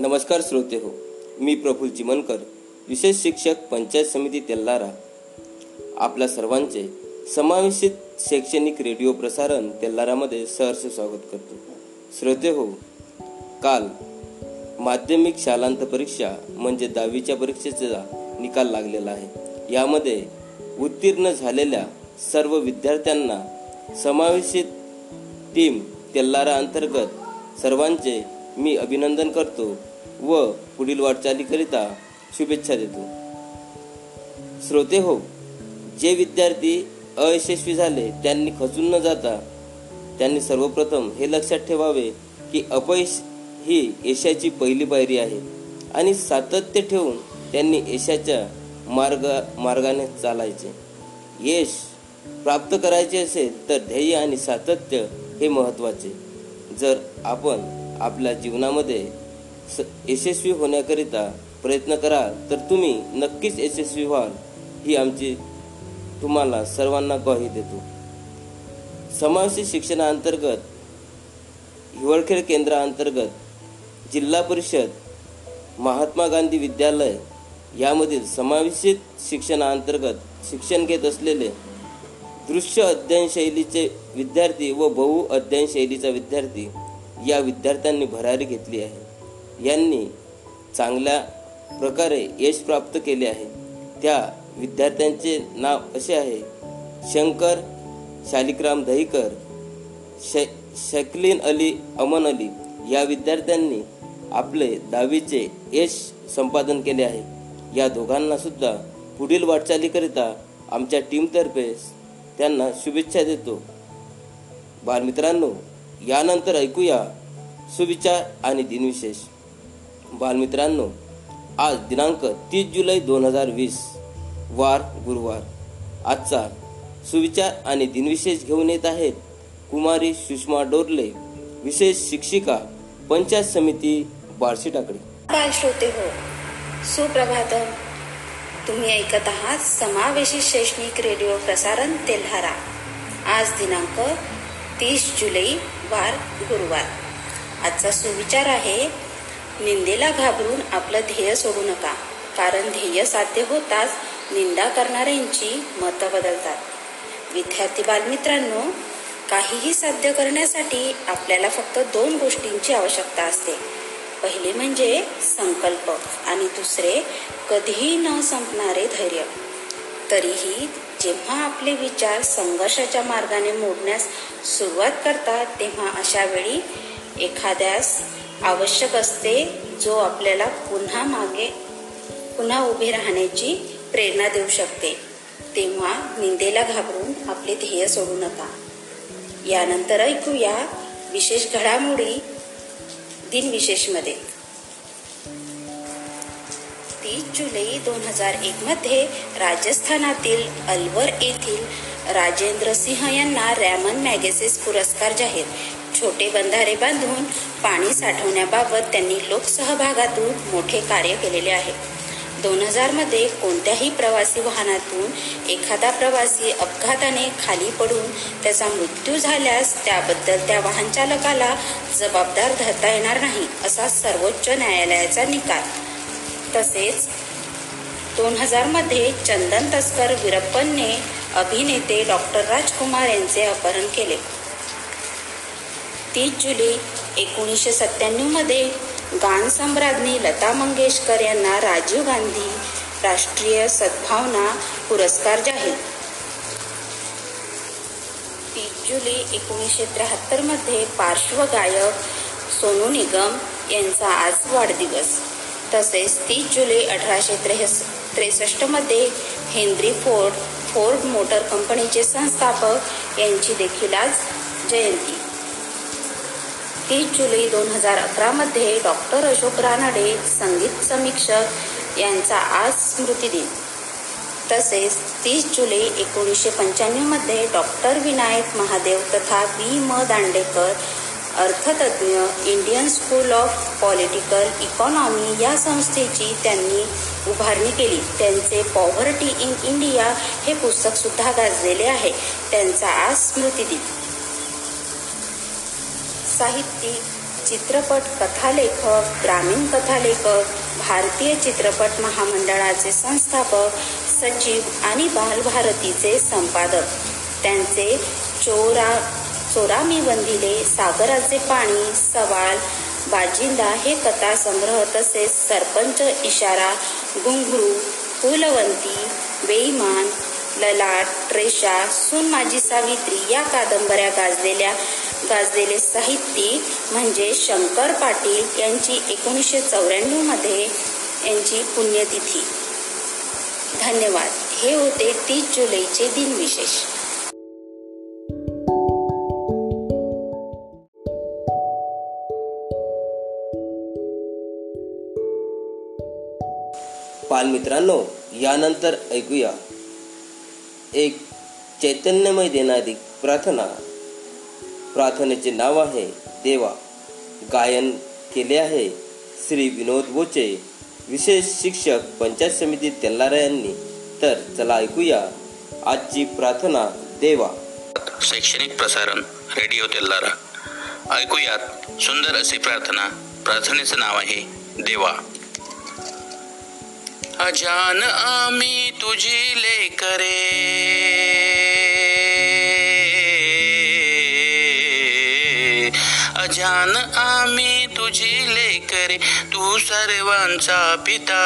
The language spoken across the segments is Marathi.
नमस्कार श्रोते हो मी प्रफुल चिमनकर विशेष शिक्षक पंचायत समिती तेल्लारा आपल्या सर्वांचे समावेशित शैक्षणिक रेडिओ प्रसारण तेल्लारामध्ये सहर्ष स्वागत करतो. श्रोते हो काल माध्यमिक शालांत परीक्षा म्हणजे दहावीच्या परीक्षेचा निकाल लागलेला आहे. यामध्ये उत्तीर्ण झालेल्या सर्व विद्यार्थ्यांना समावेशित टीम तेल्लारा अंतर्गत सर्वांचे मी अभिनंदन करतो. व पुढील वाटचालीकरिता शुभेच्छा देतो. श्रोते हो जे विद्यार्थी अयशस्वी झाले त्यांनी खचून न जाता त्यांनी सर्वप्रथम हे लक्षात ठेवावे की अपयश ही यशाची पहिली पायरी आहे आणि सातत्य ठेवून त्यांनी यशाच्या मार्ग मार्गाने चालायचे. यश प्राप्त करायचे असेल तर ध्येय आणि सातत्य हे महत्त्वाचे. जर आपण आपल्या जीवनामध्ये स यशस्वी होण्याकरिता प्रयत्न कराल तर तुम्ही नक्कीच यशस्वी व्हाल ही आमची तुम्हाला सर्वांना ग्वाही देतो. समावेशित शिक्षणाअंतर्गत हिवळखेड केंद्राअंतर्गत जिल्हा परिषद महात्मा गांधी विद्यालय यामधील समावेशित शिक्षणाअंतर्गत शिक्षण घेत असलेले दृश्य अध्ययन शैलीचे विद्यार्थी व बहु अध्ययन शैलीचा विद्यार्थी या विद्यार्थ्यांनी भरारी घेतली आहे. यांनी चांगल्या प्रकारे यश प्राप्त केले आहे. त्या विद्यार्थ्यांचे नाव असे आहे? शंकर शालिकराम दहीकर श शकलीन अली अमन अली या विद्यार्थ्यांनी आपले दहावीचे यश संपादन केले आहे. या दोघांना सुद्धा पुढील वाटचालीकरिता आमच्या टीमतर्फे त्यांना शुभेच्छा देतो. बालमित्रांनो यानंतर ऐकूया सुविचार आणि दिनविशेष. बालमित्रांनो आज दिनांक तीस जुलै दोन हजार वीस वार गुरुवार. आजचा सुविचार आणि दिनविशेष घेऊन येत आहेत कुमारी सुषमा डोरले विशेष शिक्षिका पंचायत समिती बार्शी टाकडी काय श्रोते हो सुप्रभातम. तुम्ही ऐकत आहात समावेशी शैक्षणिक रेडिओ प्रसारण तेल्हारा. आज दिनांक तीस जुलै वार गुरुवार. आजचा सुविचार आहे निंदेला घाबरून आपलं ध्येय सोडू नका. कारण ध्येय साध्य होताच निंदा करणाऱ्यांची मतं बदलतात. विद्यार्थी बालमित्रांनो काहीही साध्य करण्यासाठी आपल्याला फक्त दोन गोष्टींची आवश्यकता असते. पहिले म्हणजे संकल्प आणि दुसरे कधीही न संपणारे धैर्य. तरीही जेव्हा आपले विचार संघर्षाच्या मार्गाने मोडण्यास सुरुवात करतात तेव्हा अशा वेळी एखाद्यास आवश्यक असते जो आपल्याला पुन्हा मागे पुन्हा उभे राहण्याची प्रेरणा देऊ शकते. तेव्हा निंदेला घाबरून आपले ध्येय सोडू नका. यानंतर ऐकूया विशेष घडामोडी दिनविशेषमध्ये. तीस जुलै दोन हजार एकमध्ये राजस्थानातील अलवर येथील राजेंद्र सिंह यांना रॅमन मॅगेसेस पुरस्कार जाहीर. छोटे बंधारे बांधून पाणी साठवण्याबाबत त्यांनी लोकसहभागातून मोठे कार्य केलेले आहे. दोन हजारमध्ये कोणत्याही प्रवासी वाहनातून एखादा प्रवासी अपघाताने खाली पडून त्याचा मृत्यू झाल्यास त्याबद्दल त्या वाहनचालकाला जबाबदार धरता येणार नाही असा सर्वोच्च न्यायालयाचा निकाल. तसेच दोन हजारमध्ये चंदन तस्कर विरप्पनने अभिनेते डॉक्टर राजकुमार यांचे अपहरण केले. तीस जुलै एकोणीसशे सत्त्याण्णवमध्ये गानसम्राज्ञी लता मंगेशकर यांना राजीव गांधी राष्ट्रीय सद्भावना पुरस्कार जाहीर. तीस जुलै एकोणीसशे त्र्याहत्तरमध्ये पार्श्वगायक सोनू निगम यांचा आज वाढदिवस. तसेच तीस जुलै अठराशे त्रेस त्रेसष्टमध्ये हेनरी फोर्ड फोर्ड मोटर कंपनीचे संस्थापक यांची देखील आज जयंती. तीस जुलै दोन हजार अकरामध्ये डॉक्टर अशोक रानडे संगीत समीक्षक यांचा आज स्मृतिदिन तसेच तीस जुलै एकोणीसशे पंच्याण्णवमध्ये डॉक्टर विनायक महादेव तथा बी म दांडेकर अर्थतज्ज्ञ Indian school of political economy या संस्थेची त्यांनी उभारणी केली. त्यांचे पॉव्हर्टी इन इंडिया हे पुस्तकसुद्धा गाजलेले आहे. त्यांचा आज स्मृतिदिन साहित्यिक चित्रपट कथालेखक ग्रामीण कथालेखक भारतीय चित्रपट महामंडळाचे संस्थापक सचिव आणि बालभारतीचे संपादक. त्यांचे चोरा चोरामी बंदिले सागराचे पाणी सवाल बाजिंदा हे कथासंग्रह तसेच सरपंच इशारा घुंगरू फुलवंती बेईमान ललाट रेषा सून माझी सावित्री या कादंबऱ्या गाजलेल्या गाजलेले साहित्यिक म्हणजे शंकर पाटील यांची एकोणीसशे चौऱ्याण्णवमध्ये यांची पुण्यतिथी. धन्यवाद. हे होते तीस जुलैचे दिनविशेष. बालमित्रांनो यानंतर ऐकूया. एक चैतन्यमय देणारी प्रार्थना. प्रार्थनेचे नाव आहे देवा गायन केले आहे. श्री विनोद बोचे विशेष शिक्षक पंचायत समिती तेल्लारा यांनी. तर चला ऐकूया आजची प्रार्थना देवा. शैक्षणिक प्रसारण रेडिओ तेल्लारा ऐकूयात सुंदर अशी प्रार्थना. प्रार्थनेचं नाव आहे देवा. अजान आम्ही तुझी लेकरे अजान आम्ही तुझी लेकरे तू सर्वांचा पिता.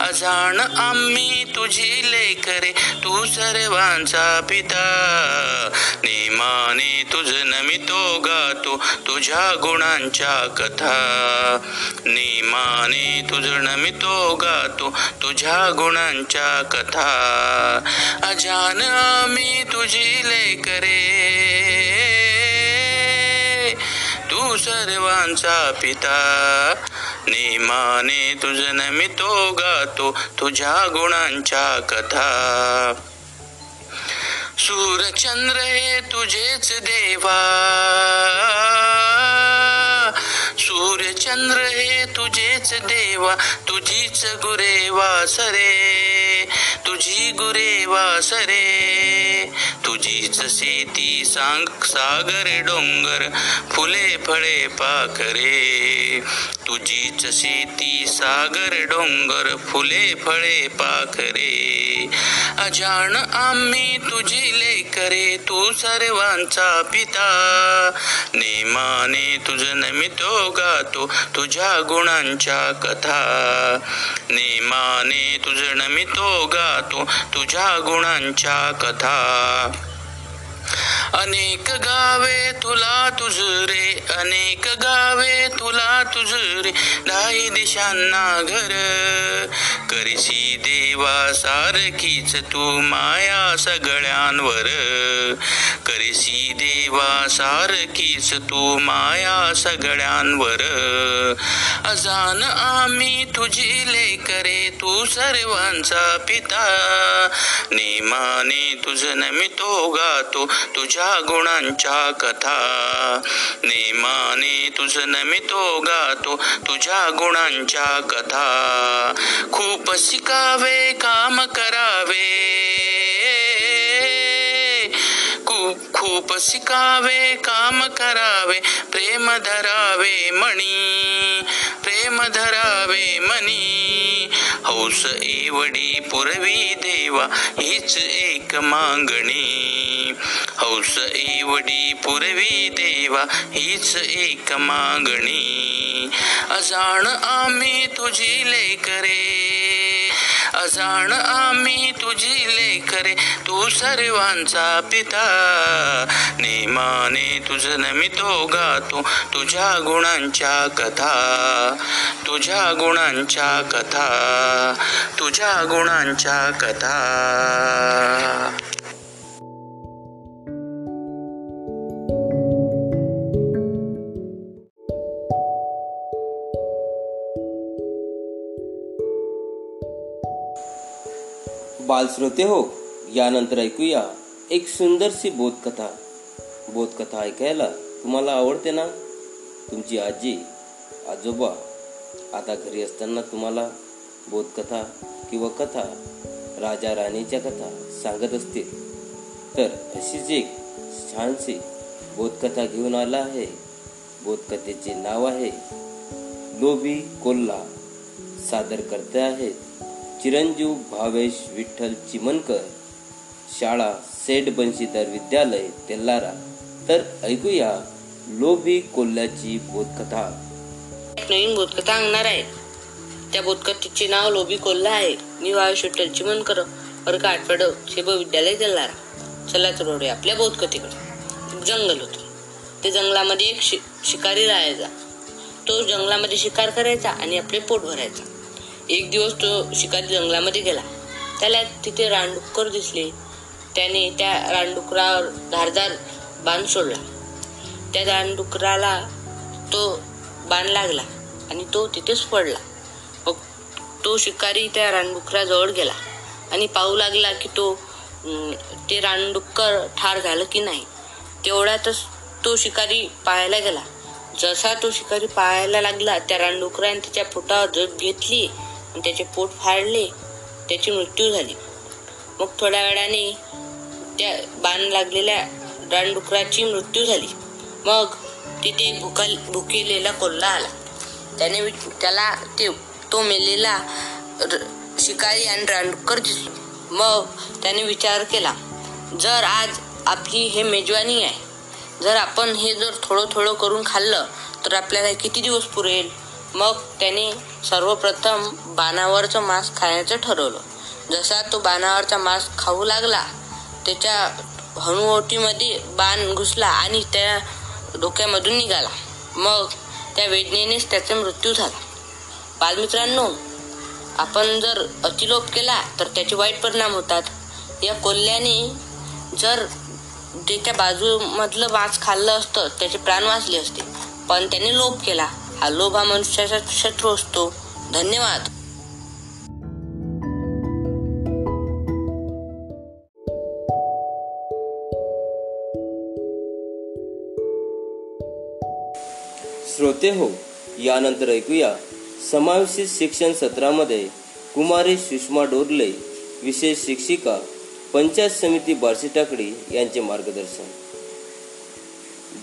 अजान आम्ही तुझी लेकरे तू सर्वांचा पिता. नेमाने तुझ नमितो गातो तुझ्या गुणांच्या कथा. नेमाने तुझ नमितो गातो तुझ्या गुणांच्या कथा. अजान आम्ही तुझी लेकरे सर्वांचा पिता. नेमाने तुझ नमितो गातो तुझ्या गुणांच्या कथा. सूरचंद्र हे तुझेच देवा. सूर्यचंद्र हे तुझेच देवा तुझीच गुरेवा सरे तुझी गुरेवा सरे. तुझीच शेती सांग सागर डोंगर फुले फळे पाखरे. तुझीच शेती सागर डोंगर फुले फळे पाखरे. अजाण आम्ही तुझी लेकरे तू सर्वांचा पिता. नेमाने तुझ नमितो गातो तुझ्या गुणांच्या कथा. नेमाने तुझ नमितो गातो तुझ्या गुणांच्या कथा. अनेक गावे तुला तुझ रे अनेक गावे तुला तुझ रे दाही दिशांना घर. करशी देवा सारखीच तू माया सगळ्यांवर. करशी देवा सारखीच तू माया सगळ्यांवर. अजान आम्ही तुझी लेकरे तू सर्वांचा पिता. नेमाने तुझ नमितो गातो तुझ्या तुझ्या गुणांच्या कथा. नेमाने तुझ नमितो गातो तुझ्या गुणांच्या कथा. खूप शिकावे काम करावे. खूप खूप शिकावे काम करावे प्रेम धरावे मणी प्रेम धरावे मणी. हौस एवढी पुरवी देवा हीच एक मागणी. हौस एवढी पुरवी देवा हीच एक मागणी. अजाण आम्ही तुझी लेकरे अजाण आम्ही तुझी लेकरे तू सर्वांचा पिता. नेमाने तुझ नमितो गातो. तुझ्या गुणांच्या कथा तुझ्या गुणांच्या कथा तुझ्या गुणांच्या कथा. बालश्रोते हो यानंतर ऐकूया. एक सुंदरशी बोधकथा बोधकथा ऐकायला तुम्हाला आवडते ना? तुमची आजी आजोबा आता घरी असताना तुम्हाला बोधकथा किंवा कथा राजा राणीच्या कथा सांगत असतील. तर अशीच एक छानशी बोधकथा घेऊन आला आहे. बोधकथेचे नाव आहे लोभी कोल्हा. सादर करते आहेत चिरंजीव भावेश विठ्ठल चिमनकर शाळा सेठ बंशीधर विद्यालय तेल्लारा तर ऐकूया लोभी कोल्ह्याची बोधकथा. एक नवीन बोधकथा आणणार आहे. त्या बोधकथेचे नाव लोभी कोल्हा आहे. मी वायुष मन चिमनकर वर्ग आठवड शिव विद्यालय तेल्लारा चला तर वळूया आपल्या बोधकथेकडे. एक जंगल होतं. ते जंगलामध्ये एक शि शिकारी राहायचा. तो जंगलामध्ये शिकार करायचा आणि आपले पोट भरायचा. एक दिवस तो शिकारी जंगलामध्ये गेला. त्याला तिथे रानडुक्कर दिसले. त्याने त्या रानडुकरावर धारदार बाण सोडला. त्या रानडुकराला तो बाण लागला आणि तो तिथेच पडला. मग तो शिकारी त्या रानडुकराजवळ गेला आणि पाहू लागला की तो ते रानडुक्कर ठार झालं की नाही. तेवढ्यातच तो शिकारी पाहायला गेला. जसा तो शिकारी पाहायला लागला त्या रानडुकराने त्याच्या पोटावर जग घेतली आणि त्याचे पोट फाडले त्याची मृत्यू झाली. मग थोड्या वेळाने त्या बाण लागलेल्या रानडुकराची मृत्यू झाली. मग तिथे एक भुकल भुकेलेला कोल्हा आला. त्याने त्याला ते तो मेलेला र- शिकारी आणि रानडुक्कर दिसलो. मग त्याने विचार केला जर आज आपली हे मेजवानी आहे जर आपण हे जर थोडं थोडं करून खाल्लं तर आपल्याला किती दिवस पुरेल? मग त्याने सर्वप्रथम बाणावरचं मांस खाण्याचं ठरवलं. जसा तो बाणावरचा मांस खाऊ लागला त्याच्या हनुवटीमध्ये बाण घुसला आणि त्या डोक्यामधून निघाला. मग त्या वेदनेनेच त्याचा मृत्यू झाला. बालमित्रांनो आपण जर अतिलोप केला तर त्याचे वाईट परिणाम होतात. या कोल्ह्याने जर त्याच्या बाजूमधलं मांस खाल्लं असतं त्याचे प्राण वाचले असते. पण त्याने लोभ केला. हा लोभ हा मनुष्याचा शत्रू असतो. धन्यवाद. श्रोते हो यानंतर ऐकूया समावेशित शिक्षण सत्रामध्ये कुमारी सुषमा डोरले विशेष शिक्षिका पंचायत समिती बार्शी टाकडी यांचे मार्गदर्शन.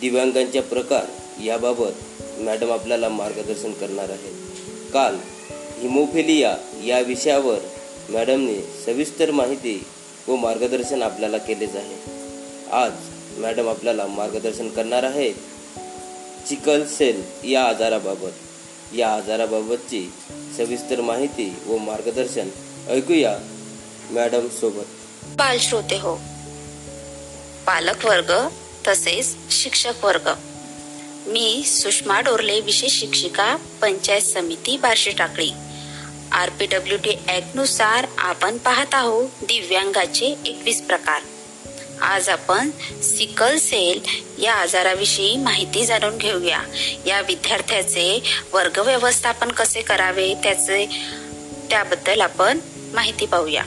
दिव्यांगांच्या प्रकार याबाबत मॅडम आपल्याला मार्गदर्शन करणार आहेत. काल हिमोफिलिया या विषयावर मॅडमने सविस्तर माहिती व मार्गदर्शन आपल्याला केलेच आहे. आज मॅडम आपल्याला मार्गदर्शन करणार आहेत चिकल सेल या आजाराबाबत. या आजाराबाबतची सविस्तर माहिती व मार्गदर्शन ऐकूया मॅडम सोबत. बालश्रोते हो. पालक वर्ग तसेच शिक्षक वर्ग. मी सुषमा डोरले विशेष शिक्षिका पंचायत समिती Barshi Takli. R P W D ऍक्टनुसार आपण पाहत आहोत दिव्यांगाचे एकवीस प्रकार. आज आपण सिकल सेल या आजाराविषयी माहिती जाणून घेऊया. या विद्यार्थ्याचे वर्ग व्यवस्थापन कसे करावे त्याचे त्याबद्दल आपण माहिती पाहूया.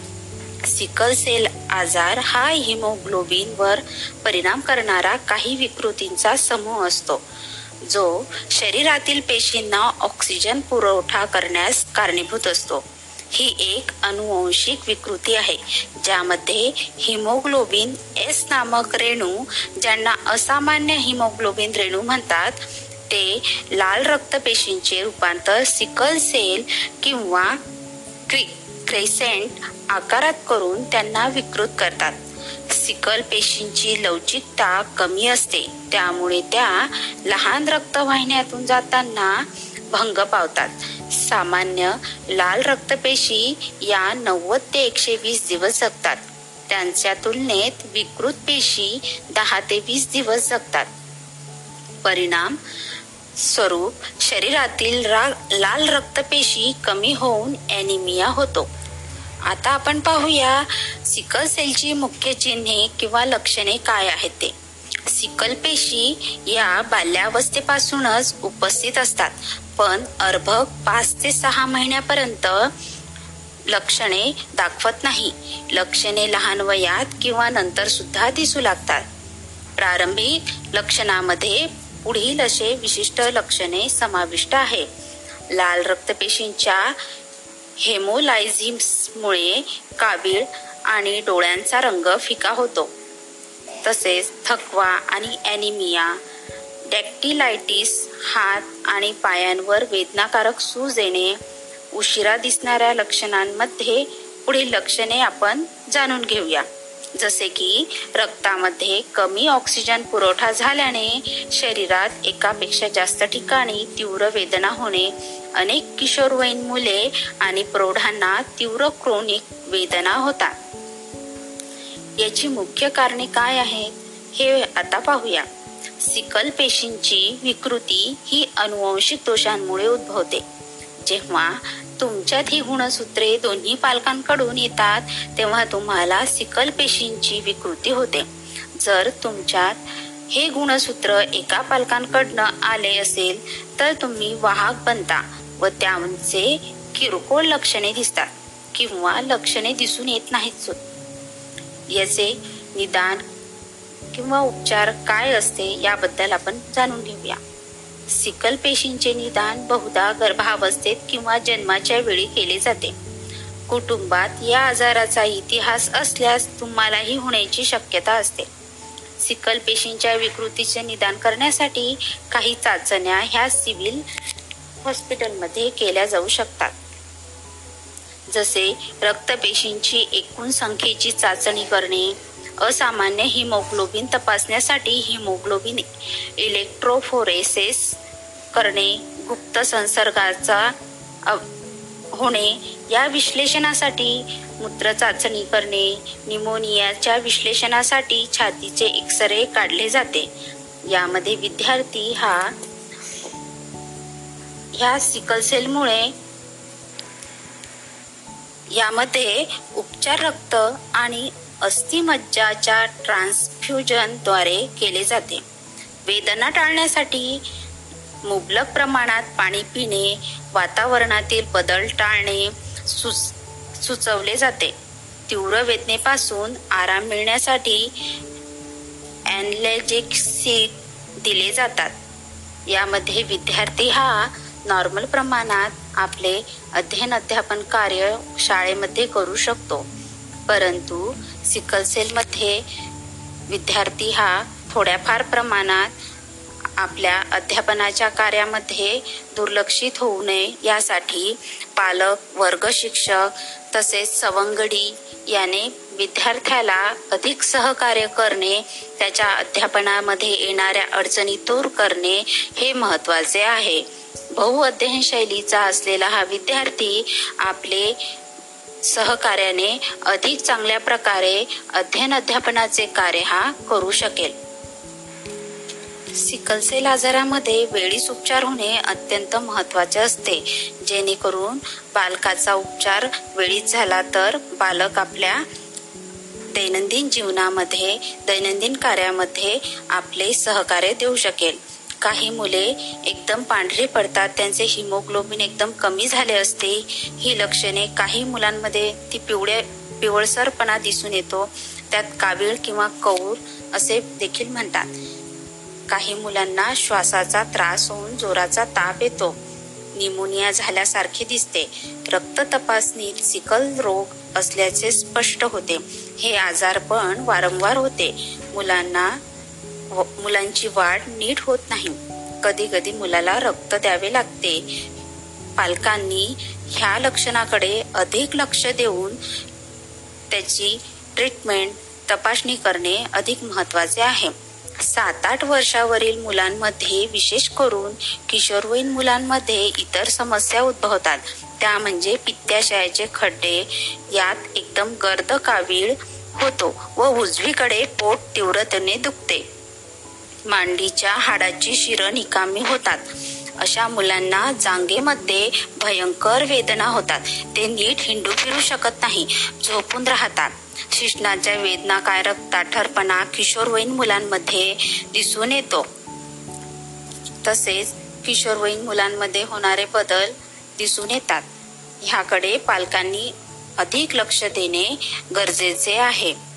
सिकल सेल आजार हा हिमोग्लोबिन वर परिणाम करणारा काही विकृतींचा समूह असतो जो शरीरातील पेशींना ऑक्सिजन पुरवठा करण्यास कारणीभूत असतो. ही एक अनुवंशिक विकृती आहे ज्यामध्ये हिमोग्लोबिन एस नामक रेणू ज्यांना असामान्य हिमोग्लोबिन रेणू म्हणतात ते लाल रक्तपेशींचे रूपांतर सिकल सेल किंवा क्रि क्रेसेंट आकारात करून त्यांना विकृत करतात. सिकल पेशींची लवचिकता कमी असते त्यामुळे त्या लहान रक्तवाहिन्यातून जाताना भंग पावतात. सामान्य लाल रक्तपेशी या नव्वद ते एकशे वीस दिवस जगतात. त्यांच्या तुलनेत विकृत पेशी दहा ते वीस दिवस जगतात. परिणाम? स्वरूप शरीरातील रा- लाल रक्तपेशी कमी होऊन ॲनिमिया होतो. आता आपण पाहूया सिकल सेलची मुख्य चिन्हे किंवा लक्षणे काय आहेत ते. सिकल पेशी या बाल्यावस्थेपासूनच उपस्थित असतात. पण अर्भक पाच ते सहा महिन्यापर्यंत लक्षणे दाखवत नाही. लक्षणे लहान वयात किंवा नंतर सुद्धा दिसू लागतात. प्रारंभिक लक्षणामध्ये पुढील असे विशिष्ट लक्षणे समाविष्ट आहे. लाल रक्तपेशींच्या हेमोलायझिम्समुळे काबीळ आणि डोळ्यांचा रंग फिका होतो. तसेच थकवा आणि ॲनिमिया डॅक्टिलायटिस हात आणि पायांवर वेदनाकारक सूज येणे उशिरा दिसणाऱ्या लक्षणांमध्ये पुढील लक्षणे आपण जाणून घेऊया. जसे की रक्तामध्ये कमी ऑक्सिजन पुरवठा झाल्याने शरीरात एकापेक्षा जास्त ठिकाणी तीव्र वेदना होणे अनेक किशोरवयीन मुले आणि प्रौढांना तीव्र क्रोनिक वेदना होतात. याची मुख्य कारणे काय आहेत हे आता पाहूया. सिकल पेशींची विकृती ही अनुवंशिक दोषांमुळे उद्भवते. जेव्हा तुमच्यात ही गुणसूत्रे दोन्ही पालकांकडून येतात तेव्हा तुम्हाला सिकल पेशींची विकृती होते. जर तुमच्यात हे गुणसूत्र एका पालकांकडनं आले असेल तर तुम्ही वाहक बनता व त्यांचे किरकोळ लक्षणे दिसतात किंवा लक्षणे दिसून येत नाहीत. याचे निदान किंवा उपचार काय असते याबद्दल आपण जाणून घेऊया. सिकल पेशींचे निदान बहुधा गर्भावस्थेत किंवा जन्माच्या वेळी केले जाते. कुटुंबात या आजाराचा इतिहास असल्यास तुम्हालाही होण्याची शक्यता असते. सिकल पेशींच्या विकृतीचे निदान करण्यासाठी काही चाचण्या ह्या सिव्हिल हॉस्पिटलमध्ये केल्या जाऊ शकतात. जसे रक्तपेशींची एकूण संख्येची चाचणी करणे असामान्य हिमोग्लोबिन तपासण्यासाठी हिमोग्लोबिन इलेक्ट्रोफोरेसिस करणे गुप्त संसर्गाचा होणे या विश्लेषणासाठी मूत्र चाचणी करणे निमोनियाच्या विश्लेषणासाठी छातीचे एक्सरे काढले जाते. यामध्ये विद्यार्थी हा ह्या सिकल सेलमुळे यामध्ये उपचार रक्त आणि अस्थिमज्जाच्या ट्रान्सफ्युजनद्वारे केले जाते. वेदना टाळण्यासाठी मुबलक प्रमाणात पाणी पिणे वातावरणातील बदल टाळणे सुचवले जाते. तीव्र वेदनेपासून आराम मिळण्यासाठी अॅनलेजेक्सिक दिले जातात. यामध्ये विद्यार्थी हा नॉर्मल प्रमाणात आपले अध्ययन अध्यापन कार्य शाळेमध्ये करू शकतो. परंतु सिकलसेलमध्ये विद्यार्थी हा थोड्याफार प्रमाणात आपल्या अध्यापनाच्या कार्यामध्ये दुर्लक्षित होऊ नये यासाठी पालक वर्ग शिक्षक तसेच सवंगडी याने विद्यार्थ्याला अधिक सहकार्य करणे त्याच्या अध्यापनामध्ये येणाऱ्या अडचणी दूर करणे हे महत्त्वाचे आहे. बहुअध्ययन शैलीचा असलेला हा विद्यार्थी आपले सहकार्याने अधिक चांगल्या प्रकारे अध्ययन अध्यापनाचे कार्य हा करू शकेल. सिकलसेल आजारामध्ये वेळीच उपचार होणे अत्यंत महत्त्वाचे असते. जेणेकरून बालकाचा उपचार वेळीच झाला तर बालक आपल्या दैनंदिन जीवनामध्ये दैनंदिन कार्यामध्ये आपले सहकार्य देऊ शकेल. काही मुले एकदम पांढरे पडतात त्यांचे हिमोग्लोबिन एकदम कमी झाले असते. ही लक्षणे काही मुलांमध्ये ती पिवळ्या पिवळसरपणा दिसून येतो. त्यात कावीळ किंवा कौर असे देखील म्हणतात. काही मुलांना श्वासाचा त्रास होऊन जोराचा ताप येतो. निमोनिया झाल्यासारखे दिसते. रक्त तपासणीत सिकल रोग असल्याचे स्पष्ट होते. हे आजार पण वारंवार होते. मुलांना हो, मुलांची वाढ नीट होत नाही. कधी कधी मुलाला रक्त द्यावे लागते. पालकांनी ह्या लक्षणाकडे अधिक लक्ष देऊन त्याची ट्रीटमेंट तपासणी करणे अधिक महत्त्वाचे आहे. सात आठ वर्षावरील मुलांमध्ये विशेष करून किशोरवयीन मुलांमध्ये इतर समस्या उद्भवतात. त्या म्हणजे पित्ताशयाचे खड्डे यात एकदम गर्द कावीळ होतो व उजवीकडे पोट तीव्रतेने दुखते. मांडीच्या हाडाची शिर निकामी होतात. अशा मुलांना जांगेमध्ये भयंकर वेदना होतात. ते नीट हिंडू फिरू शकत नाही झोपून राहतात. शिष्णाच्या वेदनाकारक ताठरपणा किशोरवयीन मुलांमध्ये दिसून येतो. तसेच किशोरवयीन मुलांमध्ये होणारे बदल दिसून येतात. ह्याकडे पालकांनी अधिक लक्ष देणे गरजेचे आहे.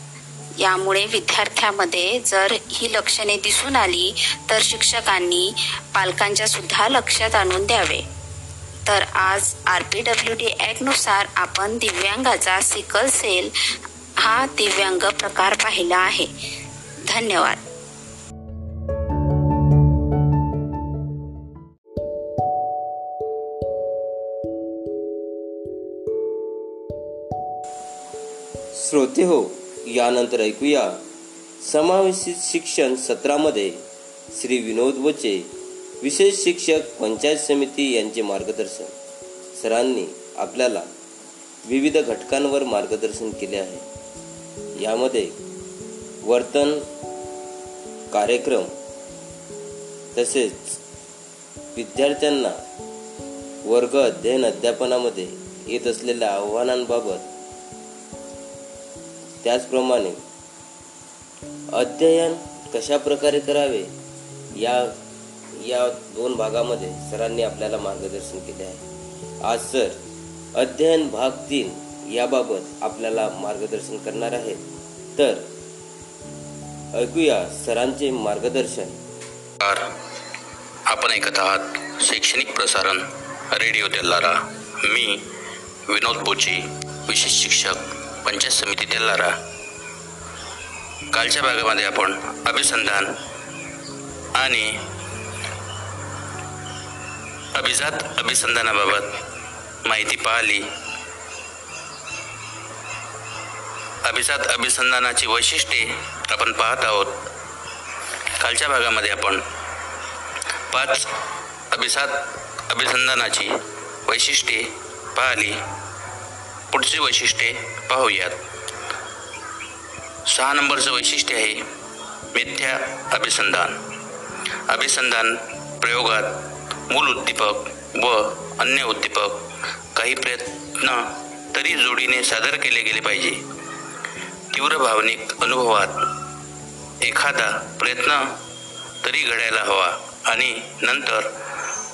यामुळे विद्यार्थ्यामध्ये जर ही लक्षणे दिसून आली तर शिक्षकांनी पालकांच्या सुद्धा लक्षात आणून द्यावे. तर आज आर पी डब्ल्यू डी ॲक्टनुसार आपण दिव्यांगाचा सिकल सेल हा दिव्यांग प्रकार पाहिला आहे. धन्यवाद. श्रोते हो यानंतर ऐकूया. समावेशित शिक्षण सत्रामध्ये श्री विनोद वचे विशेष शिक्षक पंचायत समिती यांचे मार्गदर्शन. सरांनी आपल्याला विविध घटकांवर मार्गदर्शन केले आहे. यामध्ये वर्तन कार्यक्रम तसेच विद्यार्थ्यांना वर्ग अध्ययन अध्यापनामध्ये येत असलेल्या आव्हानांबाबत त्याचप्रमाणे अध्ययन कशा प्रकारे करावे या या दोन भागामध्ये सरांनी आपल्याला मार्गदर्शन केले आहे. आज सर अध्ययन भाग तीन याबाबत आपल्याला मार्गदर्शन करणार आहेत. तर ऐकूया सरांचे मार्गदर्शन. आपण ऐकत आहात शैक्षणिक प्रसारण रेडिओ तेल्लारा मी विनोद बोची विशेष शिक्षक. पंचायत समिती तेल्लारा कालच्या भागामध्ये आपण अभिसंधान आणि अभिजात अभिसंधानाबाबत माहिती पाहिली. अभिजात अभिसंधानाची वैशिष्ट्ये आपण पाहत आहोत. कालच्या भागामध्ये आपण पाच अभिसात अभिसंधानाची वैशिष्ट्ये पाहिली. पुढची वैशिष्ट्ये पाहूयात. सहा नंबरचं वैशिष्ट्य आहे मिथ्या अभिसंधान. अभिसंधान प्रयोगात मूल उद्दीपक व अन्य उद्दीपक काही प्रयत्न तरी जोडीने सादर केले गेले पाहिजे. तीव्र भावनिक अनुभवात एखादा प्रयत्न तरी घडायला हवा आणि नंतर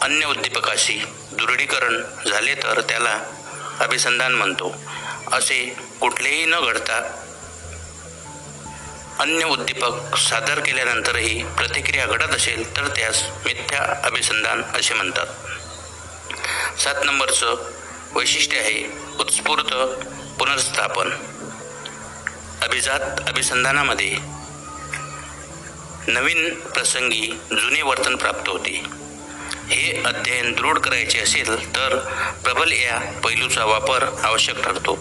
अन्य उद्दीपकाशी दृढीकरण झाले तर त्याला अभिसंधान म्हणतो. असे कुठलेही न घडता अन्य उद्दीपक सादर केल्यानंतरही प्रतिक्रिया घडत असेल तर त्यास मिथ्या अभिसंधान असे म्हणतात. सात नंबरचं वैशिष्ट्य आहे उत्स्फूर्त पुनर्स्थापन. अभिजात अभिसंधानामध्ये नवीन प्रसंगी जुने वर्तन प्राप्त होते. हे अध्ययन दृढ करायचे असेल तर प्रबल या पैलूचा वापर आवश्यक ठरतो.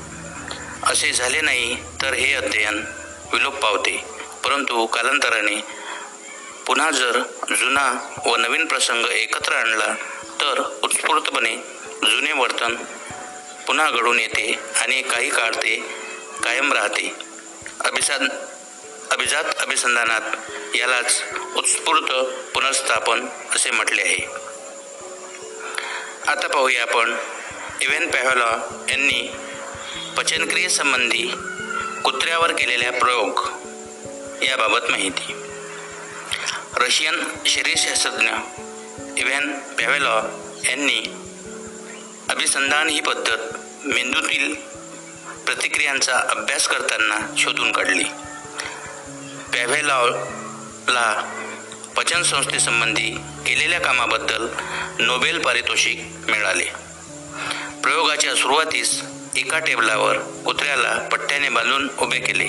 असे झाले नाही तर हे अध्ययन विलोप पावते. परंतु कालांतराने पुन्हा जर जुना व नवीन प्रसंग एकत्र आणला तर उत्स्फूर्तपणे जुने वर्तन पुन्हा घडून येते आणि काही काळ ते कायम राहते. अभिसाद अभिजात अभिसंधानात यालाच उत्स्फूर्त पुनर्स्थापन असे म्हटले आहे. आता पाहूया आपण. इव्हेन पॅव्हलॉ यांनी पचनक्रियेसंबंधी कुत्र्यावर केलेल्या प्रयोग याबाबत माहिती. रशियन शरीरशास्त्रज्ञ इव्हॅन पॅव्हेलॉ यांनी अभिसंधान ही पद्धत मेंदूतील प्रतिक्रियांचा अभ्यास करताना शोधून काढली. पॅव्हेलॉला पचन संस्थेसंबंधी केलेल्या कामाबद्दल नोबेल पारितोषिक मिळाले. प्रयोगाच्या सुरुवातीस एका टेबलावर कुत्र्याला पट्ट्याने बांधून उभे केले.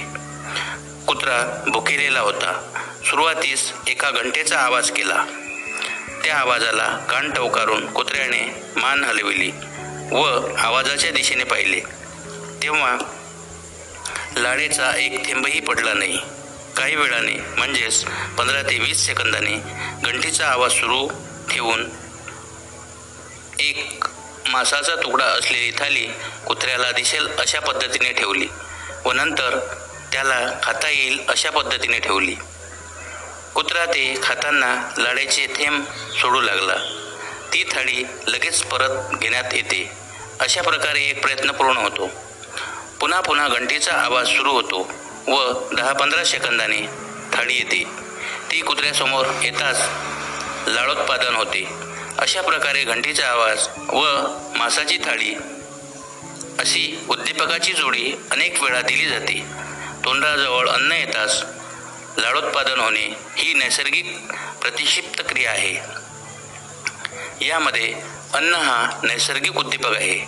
कुत्रा भुकेलेला होता. सुरुवातीस एका घंटेचा आवाज केला. त्या आवाजाला कान टवकारून कुत्र्याने मान हलविली व आवाजाच्या दिशेने पाहिले. तेव्हा लाडेचा एक थेंबही पडला नाही. काही वेळाने म्हणजेच पंधरा ते वीस सेकंदाने घंटीचा आवाज सुरू ठेवून एक मांसाचा तुकडा असलेली थाली कुत्र्याला दिसेल अशा पद्धतीने ठेवली व नंतर त्याला खाता येईल अशा पद्धतीने ठेवली. कुत्रा ते खाताना लाड्याचे थेंब सोडू लागला. ती थाळी लगेच परत घेण्यात येते. अशा प्रकारे एक प्रयत्न पूर्ण होतो. पुन्हा पुन्हा घंटीचा आवाज सुरू होतो. व दहा पंधरा सेकंदाने थाळी येते. ती कुत्र्यासमोर येताच लाळोत्पादन होते. अशा प्रकारे घंटीचा आवाज व मांसाची थाळी अशी उद्दीपकाची जोडी अनेक वेळा दिली जाते. तोंडाजवळ अन्न येताच लाळोत्पादन होणे ही नैसर्गिक प्रतिक्षिप्त क्रिया आहे. यामध्ये अन्न हा नैसर्गिक उद्दीपक आहे.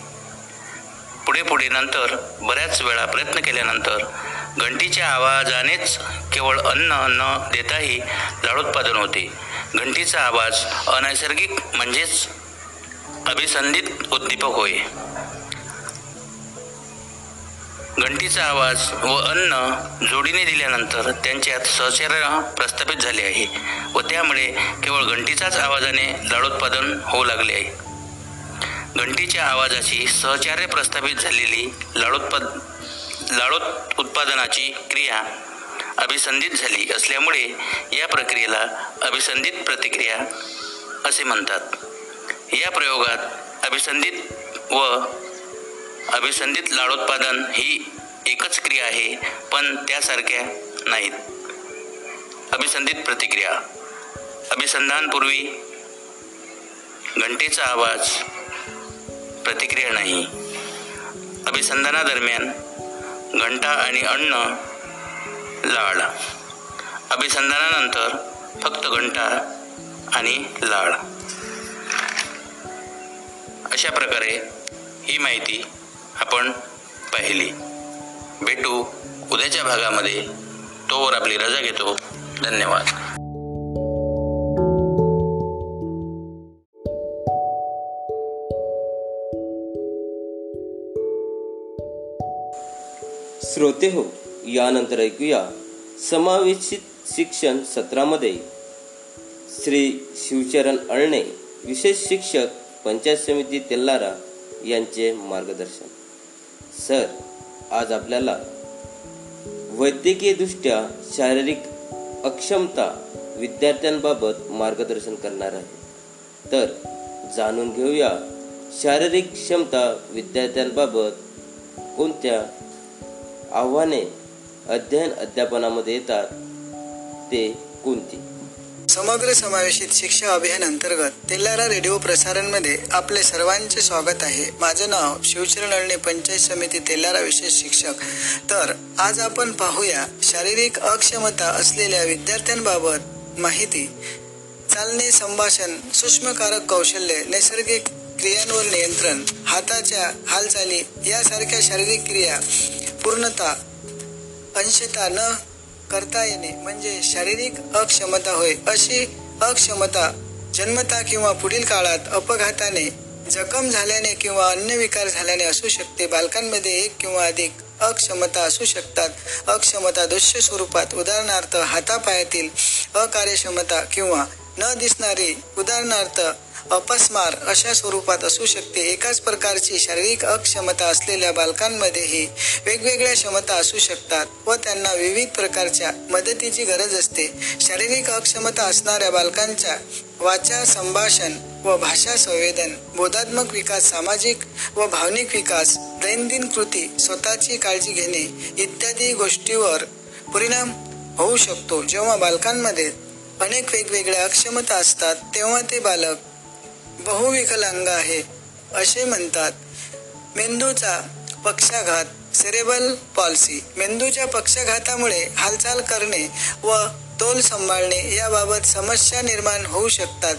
पुढे पुढे नंतर बऱ्याच वेळा प्रयत्न केल्यानंतर घंटीच्या आवाजानेच केवळ अन्न न देताही लाळोत्पादन होते. घंटीचा आवाज अनैसर्गिक म्हणजेच अभिसंधित उद्दीपक होय. घंटीचा आवाज व अन्न जोडीने दिल्यानंतर त्यांच्यात सहचर्य प्रस्थापित झाले आहे व त्यामुळे केवळ घंटीचाच आवाजाने लाडोत्पादन होऊ लागले आहे. घंटीच्या आवाजाशी सहचार्य प्रस्थापित झालेली लाडोत्पाद लाडोत उत्पादनाची क्रिया अभिसंधित झाली असल्यामुळे या प्रक्रियेला अभिसंधित प्रतिक्रिया असे म्हणतात. या प्रयोगात अभिसंधित व अभिसंधित लाडोत्पादन ही एकच क्रिया आहे पण त्यासारख्या नाहीत. अभिसंधित प्रतिक्रिया. अभिसंधानपूर्वी घंटेचा आवाज प्रतिक्रिया नाही. अभिसंधानादरम्यान घंटा आणि अन्न लाड अभिसंधानानंतर फक्त घंटा आणि लाड अशा प्रकारे ही माहिती आपण पाहिली. भेटू उद्याच्या भागामध्ये. तोवर आपली रजा घेतो. धन्यवाद. श्रोते हो. यानंतर ऐकूया. समावेशित शिक्षण सत्रामध्ये श्री शिवचरण अळणे विशेष शिक्षक पंचायत समिती तेल्लारा यांचे मार्गदर्शन. सर आज आपल्याला वैद्यकीयदृष्ट्या शारीरिक अक्षमता विद्यार्थ्यांबाबत मार्गदर्शन करणार आहे. तर जाणून घेऊया शारीरिक क्षमता विद्यार्थ्यांबाबत कोणत्या आव्हाने अध्ययन अध्यापनामध्ये येतात. ते कोणती? समग्र समावेशित शिक्षा अभियान अंतर्गत तेल्लारा रेडिओ प्रसारणमध्ये आपले सर्वांचे स्वागत आहे. माझं नाव शिवचरण अळणे पंचायत समिती तेल्लारा विशेष शिक्षक. तर आज आपण पाहूया शारीरिक अक्षमता असलेल्या विद्यार्थ्यांबाबत माहिती. चालणे संभाषण सूक्ष्मकारक कौशल्य नैसर्गिक क्रियांवर नियंत्रण हाताच्या हालचाली यासारख्या शारीरिक क्रिया पूर्णता अंशता न करता येणे म्हणजे शारीरिक अक्षमता होय. अशी अक्षमता जन्मता किंवा पुढील काळात अपघाताने जखम झाल्याने किंवा अन्य विकार झाल्याने असू शकते. बालकांमध्ये एक किंवा अधिक अक्षमता असू शकतात. अक्षमता दृश्य स्वरूपात उदाहरणार्थ हातापायातील अकार्यक्षमता किंवा न दिसणारी उदाहरणार्थ अपस्मार अशा स्वरूपात असू शकते. एकाच प्रकारची शारीरिक अक्षमता असलेल्या बालकांमध्येही वेगवेगळ्या क्षमता असू शकतात व त्यांना विविध प्रकारच्या मदतीची गरज असते. शारीरिक अक्षमता असणाऱ्या बालकांच्या वाचा संभाषण व भाषा संवेदन बोधात्मक विकास सामाजिक व भावनिक विकास दैनंदिन कृती स्वतःची काळजी घेणे इत्यादी गोष्टीवर परिणाम होऊ शकतो. जेव्हा बालकांमध्ये अनेक वेगवेगळ्या अक्षमता असतात तेव्हा ते बालक बहुविकलांग आहे असे म्हणतात. मेंदूचा पक्षाघात सेरेबल पॉल्सी मेंदूच्या पक्षाघातामुळे हालचाल करणे व तोल सांभाळणे याबाबत समस्या निर्माण होऊ शकतात.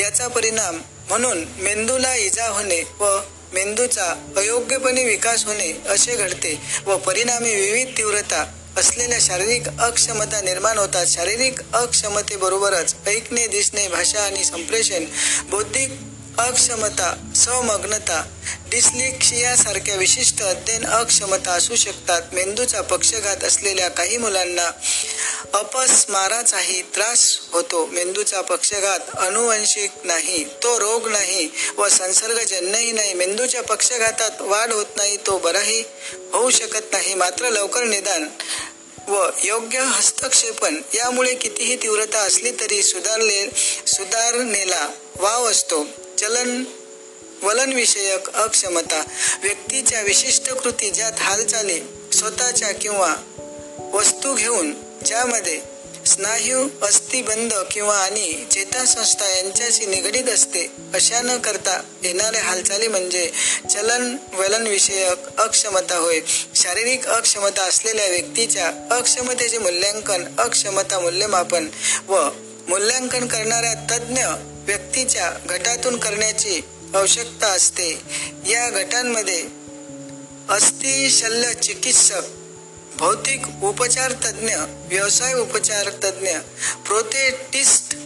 याचा परिणाम म्हणून मेंदूला इजा होणे व मेंदूचा अयोग्यपणे विकास होणे असे घडते व परिणामी विविध तीव्रता असलेल्या शारीरिक अक्षमता निर्माण होतात. शारीरिक अक्षमतेबरोबरच ऐकणे दिसणे भाषा आणि संप्रेषण बौद्धिक अक्षमता समग्नता. डिस्लिक्शिया सारख्या विशिष्ट अध्ययन अक्षमता असू शकतात. मेंदूचा पक्षघात असलेल्या काही मुलांना अपस्माराचाही त्रास होतो. मेंदूचा पक्षघात अनुवंशिक नाही तो रोग नाही व संसर्गजन्यही नाही. मेंदूच्या पक्षघातात वाढ होत नाही तो बराही होऊ शकत नाही. मात्र लवकर निदान व योग्य हस्तक्षेपण यामुळे कितीही तीव्रता असली तरी सुधारले सुधारणेला वाव असतो. चलन वलनविषयक अक्षमता व्यक्तीच्या विशिष्ट कृती ज्यात हालचाली स्वतःच्या किंवा वस्तू घेऊन ज्यामध्ये स्नायू अस्थिबंध किंवा आणि चेतासंस्था यांच्याशी निगडीत असते अशा न करता येणाऱ्या हालचाली म्हणजे चलन वलन विषयक अक्षमता होय. शारीरिक अक्षमता असलेल्या व्यक्तीच्या अक्षमतेचे मूल्यांकन अक्षमता मूल्यमापन व मूल्यांकन करणाऱ्या तज्ज्ञ व्यक्तीच्या गटातून करण्याची आवश्यकता असते. या गटांमध्ये अस्थि शल्य चिकित्सक भौतिक उपचार तज्ज्ञ व्यवसाय उपचार तज्ज्ञ प्रोथेटिस्ट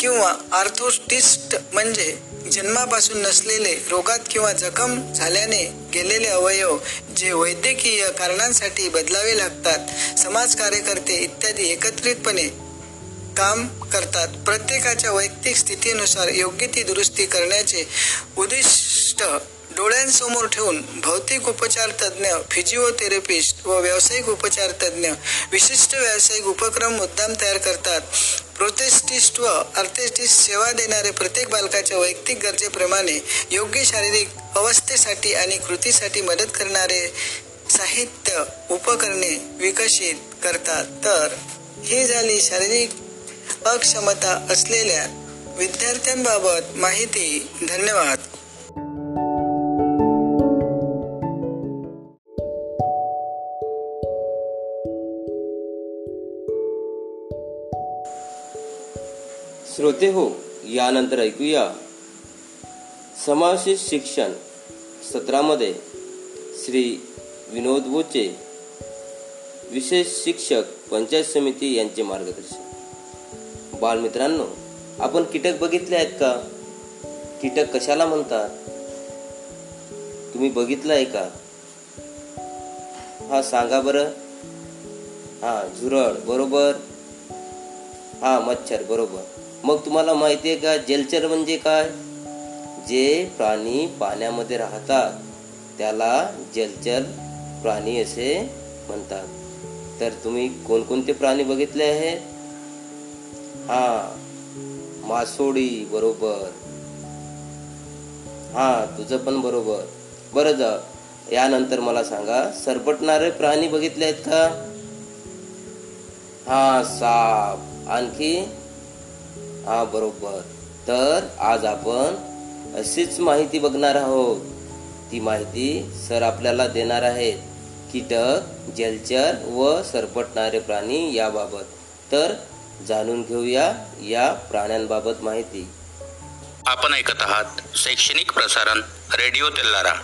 किंवा आर्थोस्टिस्ट म्हणजे जन्मापासून नसलेले रोगात किंवा जखम झाल्याने गेलेले अवयव जे वैद्यकीय कारणांसाठी बदलावे लागतात. समाज कार्यकर्ते इत्यादी एकत्रितपणे काम करतात. प्रत्येकाच्या वैयक्तिक स्थितीनुसार योग्य ती दुरुस्ती करण्याचे उद्दिष्ट डोळ्यांसमोर ठेवून भौतिक उपचार तज्ज्ञ फिजिओथेरपिस्ट व व्यावसायिक उपचार तज्ज्ञ विशिष्ट व्यावसायिक उपक्रम मुद्दाम तयार करतात. प्रोथेस्टिस्ट व अर्थेस्टिस्ट सेवा देणारे प्रत्येक बालकाच्या वैयक्तिक गरजेप्रमाणे योग्य शारीरिक अवस्थेसाठी आणि कृतीसाठी मदत करणारे साहित्य उपकरणे विकसित करतात. तर ही झाली शारीरिक अक्षमता असलेल्या विद्यार्थ्यांबाबत माहिती. धन्यवाद. श्रोते हो यानंतर ऐकूया. समावेश शिक्षण सत्रामध्ये श्री विनोद बोचे विशेष शिक्षक पंचायत समिती यांचे मार्गदर्शन. बालमित्रांनो आपण कीटक बघितले आहेत का? कीटक कशाला म्हणतात? तुम्ही बघितलं आहे का? हा सांगा बरं. हा झुरळ बरोबर? हा मच्छर बरोबर. मग तुम्हाला माहिती आहे का जलचर म्हणजे काय? जे प्राणी पाण्यामध्ये राहतात त्याला जलचर प्राणी असे म्हणतात. तर तुम्ही कोणकोणते प्राणी बघितले आहेत? हा मासोडी बरोबर. हा तुझं पण बरोबर. बरं जा यानंतर मला सांगा सरपटणारे प्राणी बघितले आहेत का? हा साप. आणखी? हा बरोबर. तर आज आपण अशीच माहिती बघणार आहोत. ती माहिती सर आपल्याला देणार आहेत. कीटक जलचर व सरपटणारे प्राणी याबाबत. तर जाणून घेऊया या प्राण्यांबाबत माहिती. आपण ऐकत आहात शैक्षणिक प्रसारण रेडिओ तेल्लारा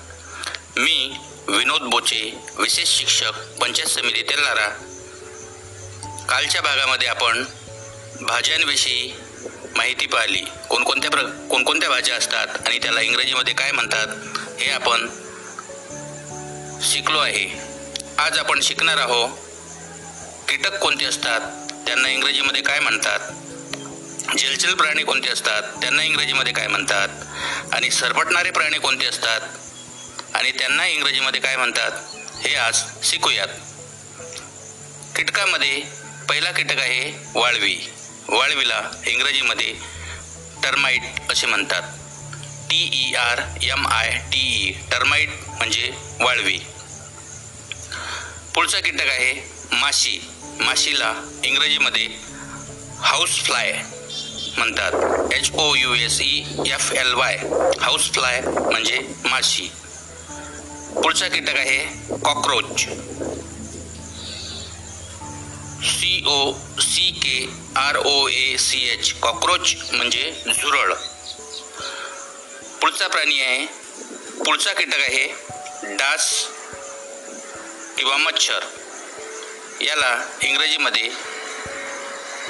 मी विनोद बोचे विशेष शिक्षक पंचायत समिती तेल्लारा कालच्या भागामध्ये आपण भाज्यांविषयी माहिती पाहिली. कोणकोणत्या प्र कोणकोणत्या भाज्या असतात आणि त्याला इंग्रजीमध्ये काय म्हणतात हे आपण शिकलो आहे. आज आपण शिकणार आहोत कीटक कोणते असतात त्यांना इंग्रजीमध्ये काय म्हणतात? जलचर प्राणी कोणते असतात? त्यांना इंग्रजीमध्ये काय म्हणतात? आणि सरपटणारे प्राणी कोणते असतात? आणि त्यांना इंग्रजीमध्ये काय म्हणतात? हे आज शिकूयात. कीटकामध्ये पहिला कीटक आहे वाळवी. वाळवीला इंग्रजीमध्ये टर्माइट असे म्हणतात. T E R M I T E termite म्हणजे वाळवी. पुढचा कीटक आहे माशी माशीला इंग्रजीमध्ये हाऊस फ्लाय म्हणतात. H O U S E F L Y house fly म्हणजे माशी. पुढचा कीटक आहे cockroach C O C K R O A C H cockroach म्हणजे झुरळ. पुढचा प्राणी आहे. पुढचा कीटक आहे डास किंवा मच्छर. याला इंग्रजीमध्ये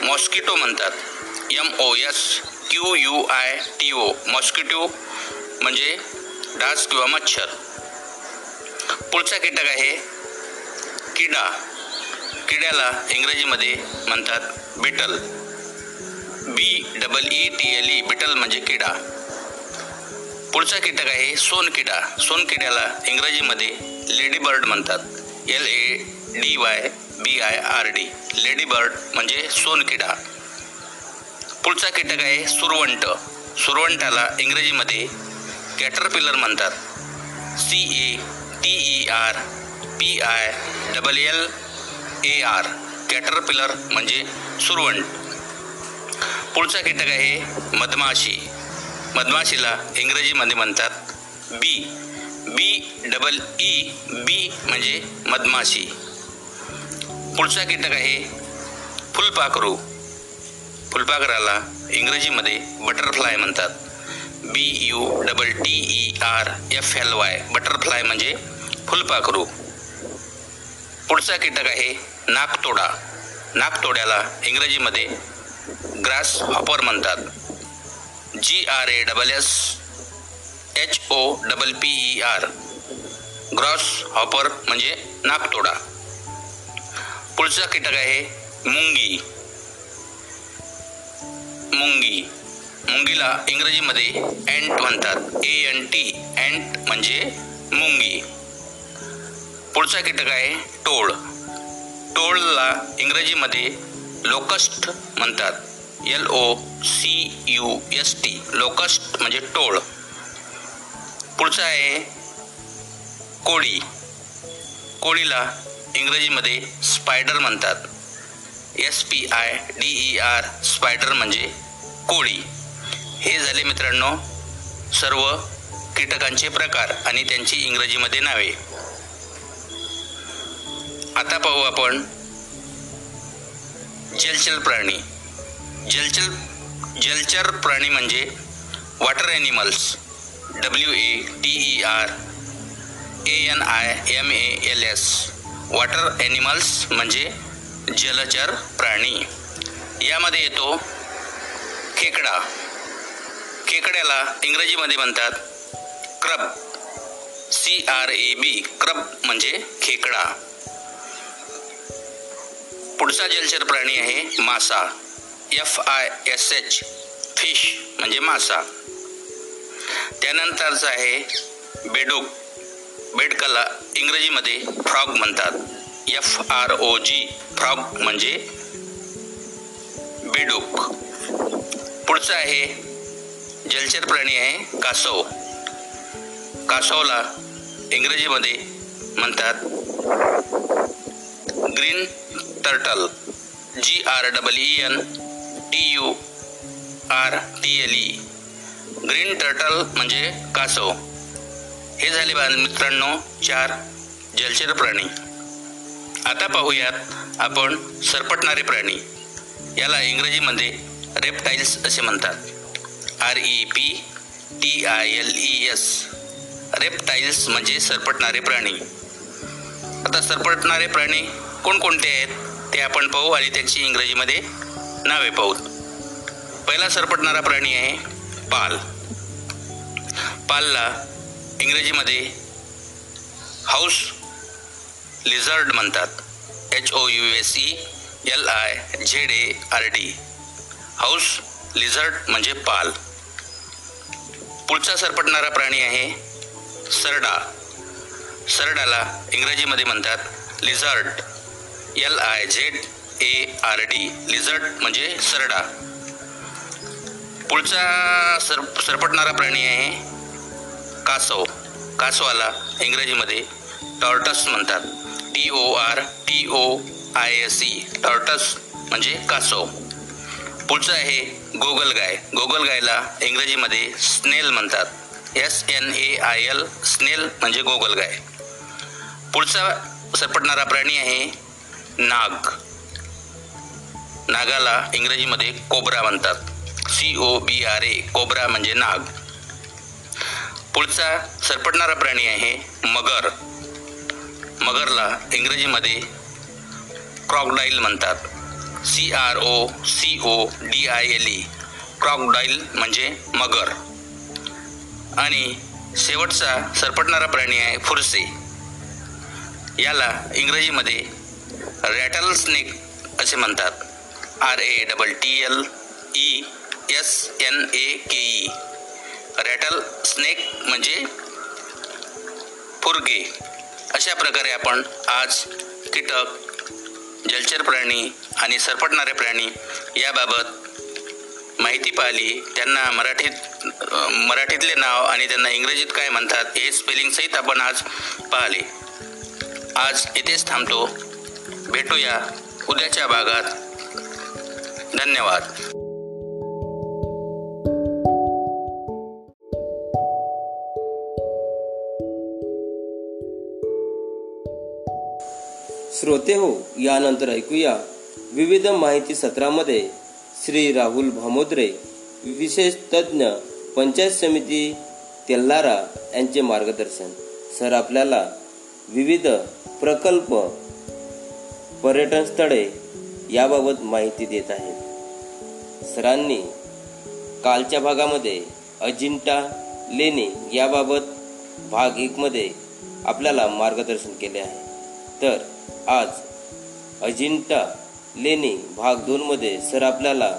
मॉस्किटो म्हणतात. M O S Q U I T O mosquito म्हणजे डास किंवा मच्छर. पुढचा कीटक आहे किडा. किड्याला इंग्रजीमध्ये म्हणतात beetle B double E T L E beetle म्हणजे किडा. पुढचा कीटक आहे सोनकिडा सोनकिड्याला इंग्रजीमध्ये लेडी बर्ड म्हणतात. L A D Y B I R D lady bird म्हणजे सोनकिडा. पुढचा कीटक आहे सुरवंट. सुरवंटाला इंग्रजीमध्ये कॅटरपिलर म्हणतात. C A T E R P I double L A R caterpillar म्हणजे सुरवंट. पुढचा कीटक आहे मधमाशी. मधमाशीला इंग्रजीमध्ये म्हणतात बी बी डबल ई बी म्हणजे मधमाशी. पुढचा कीटक आहे फुलपाखरू. फुलपाखराला इंग्रजीमध्ये बटरफ्लाय म्हणतात. B U double T E R F L Y butterfly म्हणजे फुलपाखरू. पुढचा कीटक आहे नाकतोडा नाकतोड्याला इंग्रजीमध्ये ग्रास हॉपर म्हणतात. G R A double S H O double P E R grass hopper म्हणजे नाकतोडा पुढचा कीटक आहे मुंगी. मुंगी. मुंगीला इंग्रजीमध्ये अँट म्हणतात. ए एन टी अँट म्हणजे मुंगी. पुढचा कीटक आहे टोळ. टोळला इंग्रजीमध्ये लोकस्ट म्हणतात. L O C U S T locust म्हणजे टोळ. पुढचा आहे कोळी. कोळीला इंग्रजीमध्ये स्पायडर म्हणतात. S P I D E R spider म्हणजे कोळी. हे झाले मित्रांनो सर्व कीटकांचे प्रकार आणि त्यांची इंग्रजीमध्ये नावे. आता पाहू आपण जलचर प्राणी. जलचर जलचर प्राणी म्हणजे water animals W A T E R A N I M A L S water animals म्हणजे जलचर प्राणी. यामध्ये येतो खेकडा. खेकड्याला इंग्रजीमध्ये म्हणतात क्रब. सी आर ए बी क्रब म्हणजे खेकडा. पुढचा जलचर प्राणी आहे मासा. F I S H fish म्हणजे मासा. त्यानंतरचा आहे बेडूक. बेडकाला इंग्रजीमध्ये फ्रॉग म्हणतात. F R O G frog म्हणजे बेडूक. पुढचं आहे जलचर प्राणी आहे कासव. कासवला इंग्रजीमध्ये म्हणतात green turtle G R double E N T U R T L E green turtle म्हणजे कासव. हे झाले बा मित्रांनो चार जलचर प्राणी. आता पाहूयात आपण सरपटणारे प्राणी. याला इंग्रजीमध्ये रेप्टाईल्स असे म्हणतात. R E P T I L E S reptiles म्हणजे सरपटणारे प्राणी. आता सरपटणारे प्राणी कोणकोणते आहेत ते आपण पाहू आणि त्यांची इंग्रजीमध्ये नावे पाहू. पहिला सरपटणारा प्राणी आहे पाल. पालला इंग्रजीमध्ये हाऊस लिझर्ड म्हणतात. H O U S E L I Z A R D house lizard म्हणजे पाल. पुढचा सरपटणारा प्राणी आहे सरडा. सरडाला इंग्रजीमध्ये म्हणतात lizard. L I Z A R D lizard म्हणजे सरडा. पुढचा सर सरपटणारा प्राणी आहे कासव कासवाला इंग्रजीमध्ये टॉर्टस म्हणतात. T O R T O I S E tortoise म्हणजे कासव. पुढचं आहे गोगलगाय. गोगलगायला इंग्रजीमध्ये स्नेल म्हणतात. S N A I L snail म्हणजे गोगलगाय. पुढचा सरपटणारा प्राणी आहे नाग. नागाला इंग्रजीमध्ये कोबरा म्हणतात. C O B R A cobra म्हणजे नाग. पुढचा सरपटणारा प्राणी आहे मगर. मगरला इंग्रजीमध्ये क्रॉकडाईल म्हणतात. C R O C O D I L E crocodile म्हणजे मगर. आणि शेवटचा सरपटणारा प्राणी आहे फुरसे. याला इंग्रजीमध्ये रॅटल स्नेक असे म्हणतात. R A double T L E S N A K E rattle snake म्हणजे फुरगे. अशा प्रकारे आपण आज कीटक जलचर प्राणी आणि सरपटणारे प्राणी याबाबत माहिती पाहिली. त्यांना मराठीत मराठीतले नाव आणि त्यांना इंग्रजीत काय म्हणतात हे स्पेलिंगसहित आपण आज पाहिले. आज इथेच थांबतो. भेटूया उद्याच्या भागात. धन्यवाद. श्रोते हो यानंतर ऐकूया विविध माहिती सत्रामध्ये श्री राहुल भामोद्रे विशेष तज्ज्ञ पंचायत समिती तेल्लारा यांचे मार्गदर्शन. सर आपल्याला विविध प्रकल्प पर्यटन स्थळे याबाबत माहिती देत आहेत. सरांनी कालच्या भागामध्ये अजिंठा लेणी याबाबत भाग एकमध्ये आपल्याला मार्गदर्शन केले आहे. तर आज अजिंठा लेणी भाग दोनमध्ये सर आपल्याला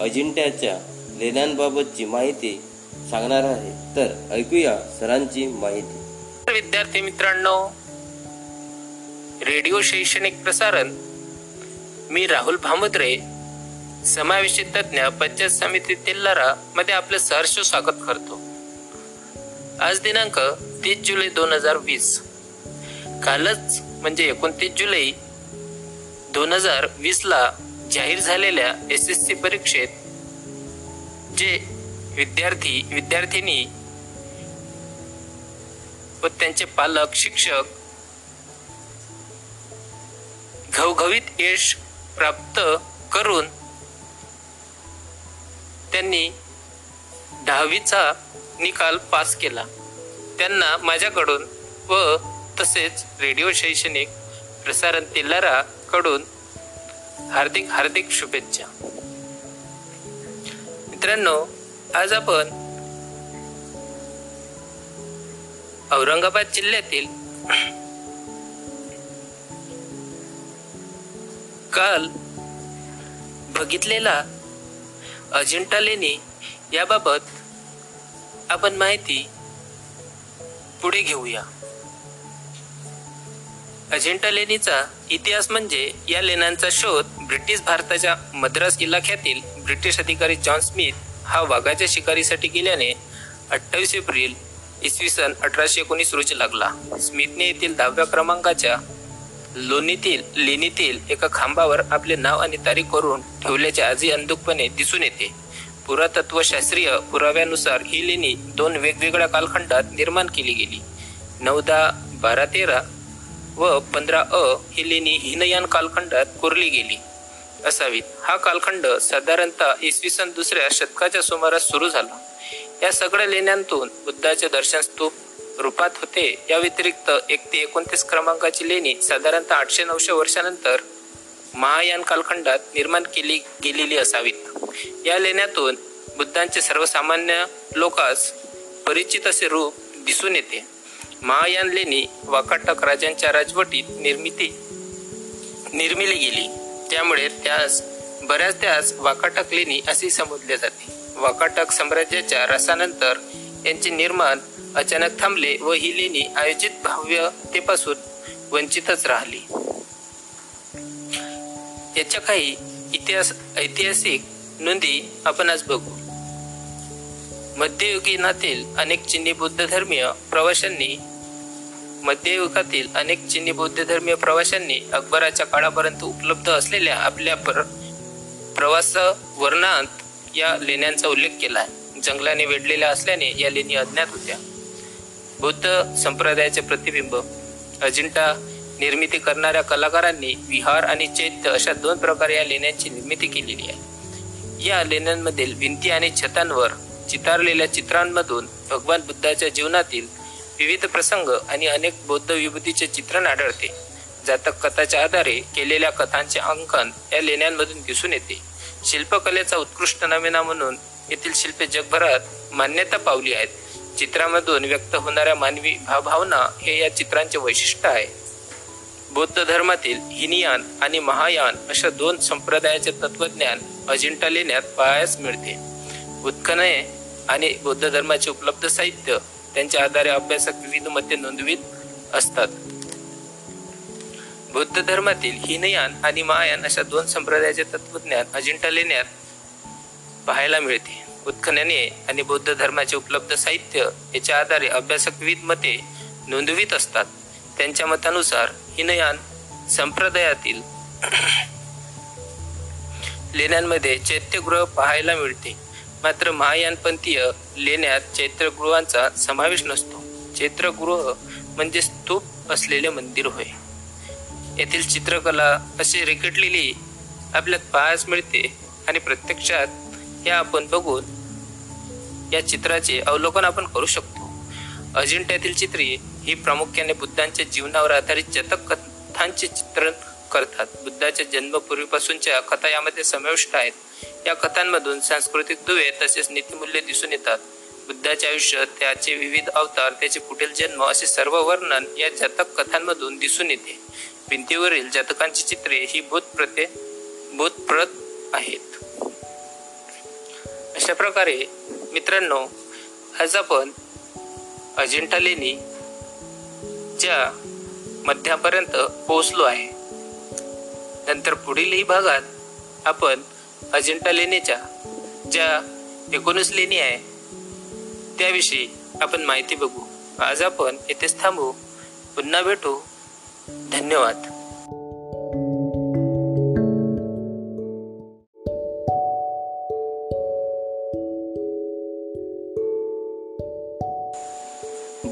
अजिंठ्याच्या लेण्यांबाबतची माहिती सांगणार आहे. तर ऐकूया सरांची माहिती. विद्यार्थी मित्रांनो रेडिओ शैक्षणिक प्रसारण मी राहुल भामुद्रे समावेशित तज्ञ पंचायत समिती तेल्लारा मध्ये आपले सहर्ष स्वागत करतो. आज दिनांक तीस जुलै दोन हजार वीस. कालच म्हणजे एकोणतीस जुलै दोन हजार वीस ला जाहीर झालेल्या एस एस सी परीक्षेत जे विद्यार्थी विद्यार्थिनी व त्यांचे पालक शिक्षक घवघवीत यश प्राप्त करून त्यांनी दहावीचा निकाल पास केला. त्यांना माझ्याकडून व तसेच रेडिओ शैक्षणिक प्रसारण तेलारा कडून हार्दिक हार्दिक शुभेच्छा. मित्रांनो आज आपण औरंगाबाद जिल्ह्यातील काल बघितलेला अजिंठा लेणी याबाबत आपण माहिती पुढे घेऊया. अजिंठा लेणीचा इतिहास म्हणजे या लेण्यांचा शोध ब्रिटिश भारताच्या मद्रास इलाख्यातील ब्रिटिश अधिकारी जॉन स्मिथ हा वाघाच्या शिकारीसाठी गेल्याने अठ्ठावीस एप्रिल इसवी सन अठराशे एकोणीस रोजी लागला. स्मिथने येथील दहाव्या क्रमांकाच्या लोणीतील लेणीतील एका खांबावर आपले नाव आणि तारीख करून ठेवल्याचे आजही अंधुकपणे दिसून येते. पुरातत्वशास्त्रीय पुराव्यानुसार ही लेणी दोन वेगवेगळ्या कालखंडात निर्माण केली गेली. नऊदा बारा तेरा व पंधरा अ ही लेणी हिनयान कालखंडात कोरली गेली. असावीत. हा कालखंड साधारणतः इसवी सन दुसऱ्या शतकाच्या सुमारास सुरू झाला. या सगळ्या लेण्यांतून बुद्धाचे दर्शन स्तूप रूपात होते. या व्यतिरिक्त एक ते एकोणतीस क्रमांकाची लेणी साधारणतः आठशे नऊशे वर्षानंतर महायान कालखंडात निर्माण केली गेलेली असावीत. या लेण्यातून बुद्धांचे सर्वसामान्य लोकास परिचित असे रूप दिसून येते. महायान लेणी वाकाटक राजांच्या राजवटीत निर्मिती निर्मिली गेली. त्यामुळे त्यास बऱ्याच त्यास वाकाटक लेणी असे संबोधले जाते. वाकाटक साम्राज्याच्या रसानंतर यांचे निर्माण अचानक थांबले व ही लेणी आयोजित भव्यतेपासून वंचितच राहिली. याच्या काही इतिहास ऐतिहासिक नोंदी आपण आज बघू. मध्ययुगीनातील अनेक चिनी बौद्ध धर्मीय प्रवाशांनी मध्ययुगातील अनेक चिनी बौद्ध धर्मीय प्रवाशांनी अकबराच्या काळापर्यंत उपलब्ध असलेल्या आपल्या पर प्रवास वर्णांत या लेण्यांचा उल्लेख केला. आहे जंगलाने वेढलेल्या असल्याने या लेणी अज्ञात होत्या. बौद्ध संप्रदायाचे प्रतिबिंब अजिंठा निर्मिती करणाऱ्या कलाकारांनी विहार आणि चैत्य अशा दोन प्रकारे या लेण्यांची निर्मिती केलेली आहे. या लेण्यांमधील भिंती आणि छतांवर चितारलेल्या चित्रांमधून भगवान बुद्धाच्या जीवनातील विविध प्रसंग आणि अनेक बौद्ध विभूतीचे चित्रण आढळते. जातक कथाच्या आधारे केलेल्या कथांचे अंकन या लेण्यांमधून दिसून येते. शिल्पकलेचा उत्कृष्ट नमुना म्हणून येथील शिल्पे जगभरात मान्यता पावली आहेत. चित्रामधून व्यक्त होणाऱ्या मानवी भावभावना हे या चित्रांचे वैशिष्ट्य आहे. बौद्ध धर्मातील हिनियान आणि महायान अशा दोन संप्रदायाचे तत्वज्ञान अजिंठा लेण्यात पाहायस मिळते. उत्खनने आणि बौद्ध धर्माचे उपलब्ध साहित्य त्यांच्या आधारे अभ्यासक विविध मते नोंदवीत असतात. बौद्ध धर्मातील हिनयान आणि महायान अशा दोन संप्रदायाचे तत्वज्ञान अजिंठा लेण्यात पाहायला मिळते. उत्खनने आणि बौद्ध धर्माचे उपलब्ध साहित्य याच्या आधारे अभ्यासक विविध मते नोंदवित असतात. त्यांच्या मतानुसार हिनयान संप्रदायातील लेण्यांमध्ये चैत्यगृह पाहायला मिळते. मात्र महायानपंथीय लेण्यात चैत्रगृहांचा समावेश नसतो. चैत्रगृह म्हणजे स्तूप असलेले मंदिर होय. येथील चित्रकला अशी रेखटलेली आपल्यात पाहायस मिळते आणि प्रत्यक्षात या आपण बघून या चित्राचे अवलोकन आपण करू शकतो. अजिंठ्यातील चित्रे ही प्रामुख्याने बुद्धांच्या जीवनावर आधारित जतक कथांचे चित्रण करतात. बुद्धाच्या जन्मपूर्वीपासूनच्या कथा यामध्ये समाविष्ट आहेत. या कथांमधून सांस्कृतिक दुवे तसेच नीतिमूल्ये दिसून येतात. बुद्धाचे आयुष्य त्याचे विविध अवतार त्याचे पुढील जन्म असे सर्व वर्णन या जातक कथांमधून दिसून येते. भिंतीवरील जातकांची चित्रे ही बोधप्रते बोधप्रत आहेत. अशा प्रकारे मित्रांनो आज आपण अजिंठा लेणी च्या मध्यापर्यंत पोहोचलो आहे. नंतर पुढीलही भागात आपण अजिंठा लेणीच्या ज्या एकोणीस लेणी आहे त्याविषयी आपण माहिती बघू. आज आपण येथेच थांबू. पुन्हा भेटू. धन्यवाद.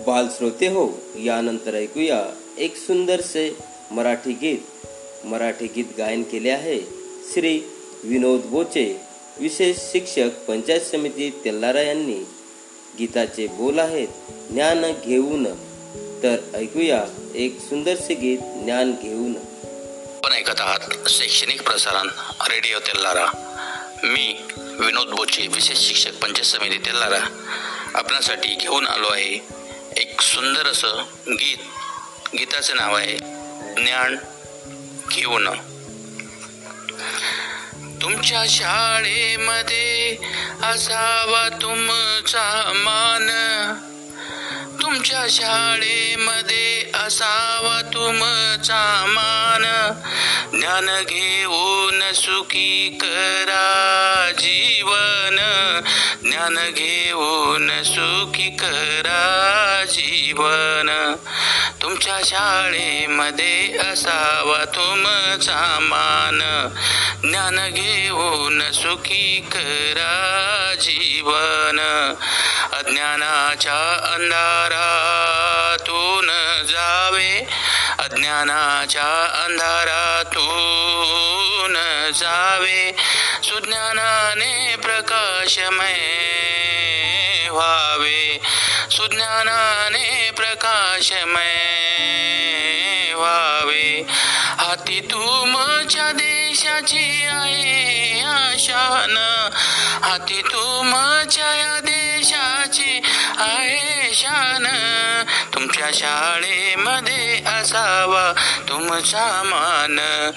बाल श्रोते हो यानंतर ऐकूया एक सुंदरसे मराठी गीत. मराठी गीत गायन केले आहे. श्री विनोद बोचे विशेष शिक्षक पंचायत समिती तेल्लारा यांनी. गीताचे बोल आहेत ज्ञान घेऊन. तर ऐकूया एक सुंदरसे गीत ज्ञान घेऊन. आपण ऐकत आहात शैक्षणिक प्रसारण रेडिओ तेल्लारा मी विनोद बोचे विशेष शिक्षक पंचायत समिती तेल्लारा आपल्यासाठी घेऊन आलो आहे एक सुंदर असं गीत. गीताचं नाव आहे ज्ञान घेऊन. तुमच्या शाळेमध्ये असावा तुमचा मान. तुमच्या शाळेमध्ये असावा तुमचा मान. ज्ञान घेऊन सुखी करा जीवन. ज्ञान घेऊन सुखी करा जीवन. तुमच्या शाळेमध्ये असावा तुमचा मान. ज्ञान घेऊन सुखी करा जीवन. अज्ञानाच्या अंधारातून जावे. अज्ञानाच्या अंधारातून जावे. सुज्ञानाने प्रकाशमय व्हावे. सुज्ञानाने प्रकाशमय व्हावे. हाती तुमच्या देशाची आहे आशान हाती तुमच्या या देशाची आहे शान. तुमच्या शाळेमध्ये असावा तुमचा मान.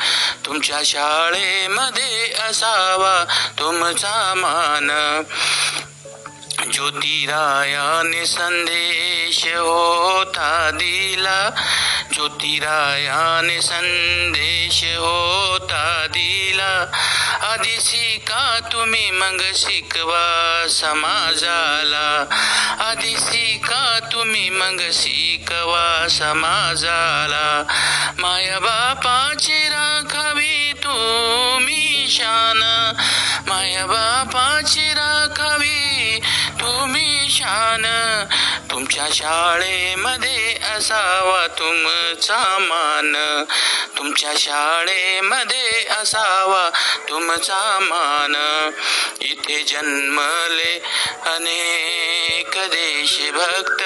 तुमच्या शाळेमध्ये असावा तुमचा मान. ज्योतिरायाने संदेश होता दिला. ज्योतिरायाने संदेश होता दिला. आधी शिका तुम्ही मग शिकवा समाजाला. आधी शिका तुम्ही मग शिकवा समाजाला. माया बापाची राखावी तुम्ही शान. माया बापाची शान तुमच्या शाळेमध्ये असावा तुमचा मान. तुमच्या शाळेमध्ये असावा तुमचा मान. इथे जन्मले अनेक देशभक्त.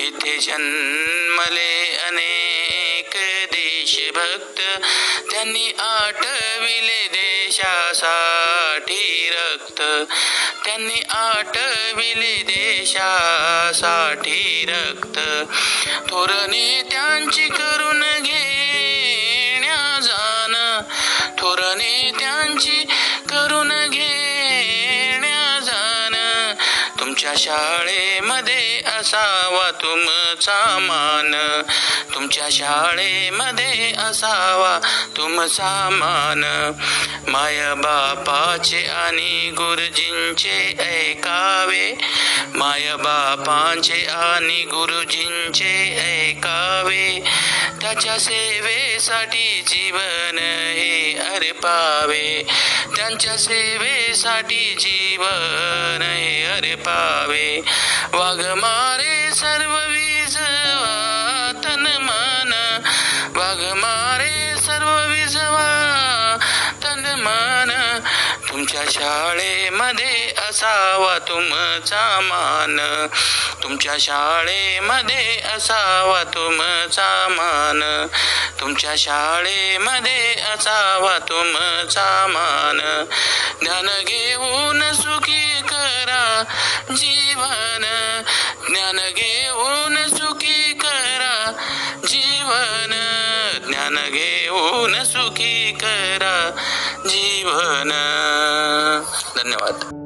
इथे जन्मले अनेक देशभक्त. त्यांनी आठविले देशासाठी रक्त. त्यांनी आटविले देशासाठी रक्त. थोरने त्यांची करून घेण्या जाण. थोरने त्यांची करून घेण्या जाण. तुमच्या शाळेमध्ये असावा तुमचा मान. तुमच्या शाळेमध्ये असावा तुमचा मान. माय बापाचे आणि गुरुजींचे ऐकावे. माय बापांचे आणि गुरुजींचे ऐकावे. देवाच्या सेवेसाठी जीवन हे अर्पावे त्यांच्या सेवेसाठी जीवन हे अर्पावे वाघ मारे सर्व विजवा तन मन. वाघमारे सर्व विजवा तन मन. तुमच्या शाळे असावा तुमचा मान. तुमच्या शाळेमध्ये असावा तुमचा मान. तुमच्या शाळेमध्ये असावा तुमचा मान. ज्ञान घेऊन सुखी करा जीवन. ज्ञान घेऊन सुखी करा जीवन. ज्ञान घेऊन सुखी करा जीवन. धन्यवाद.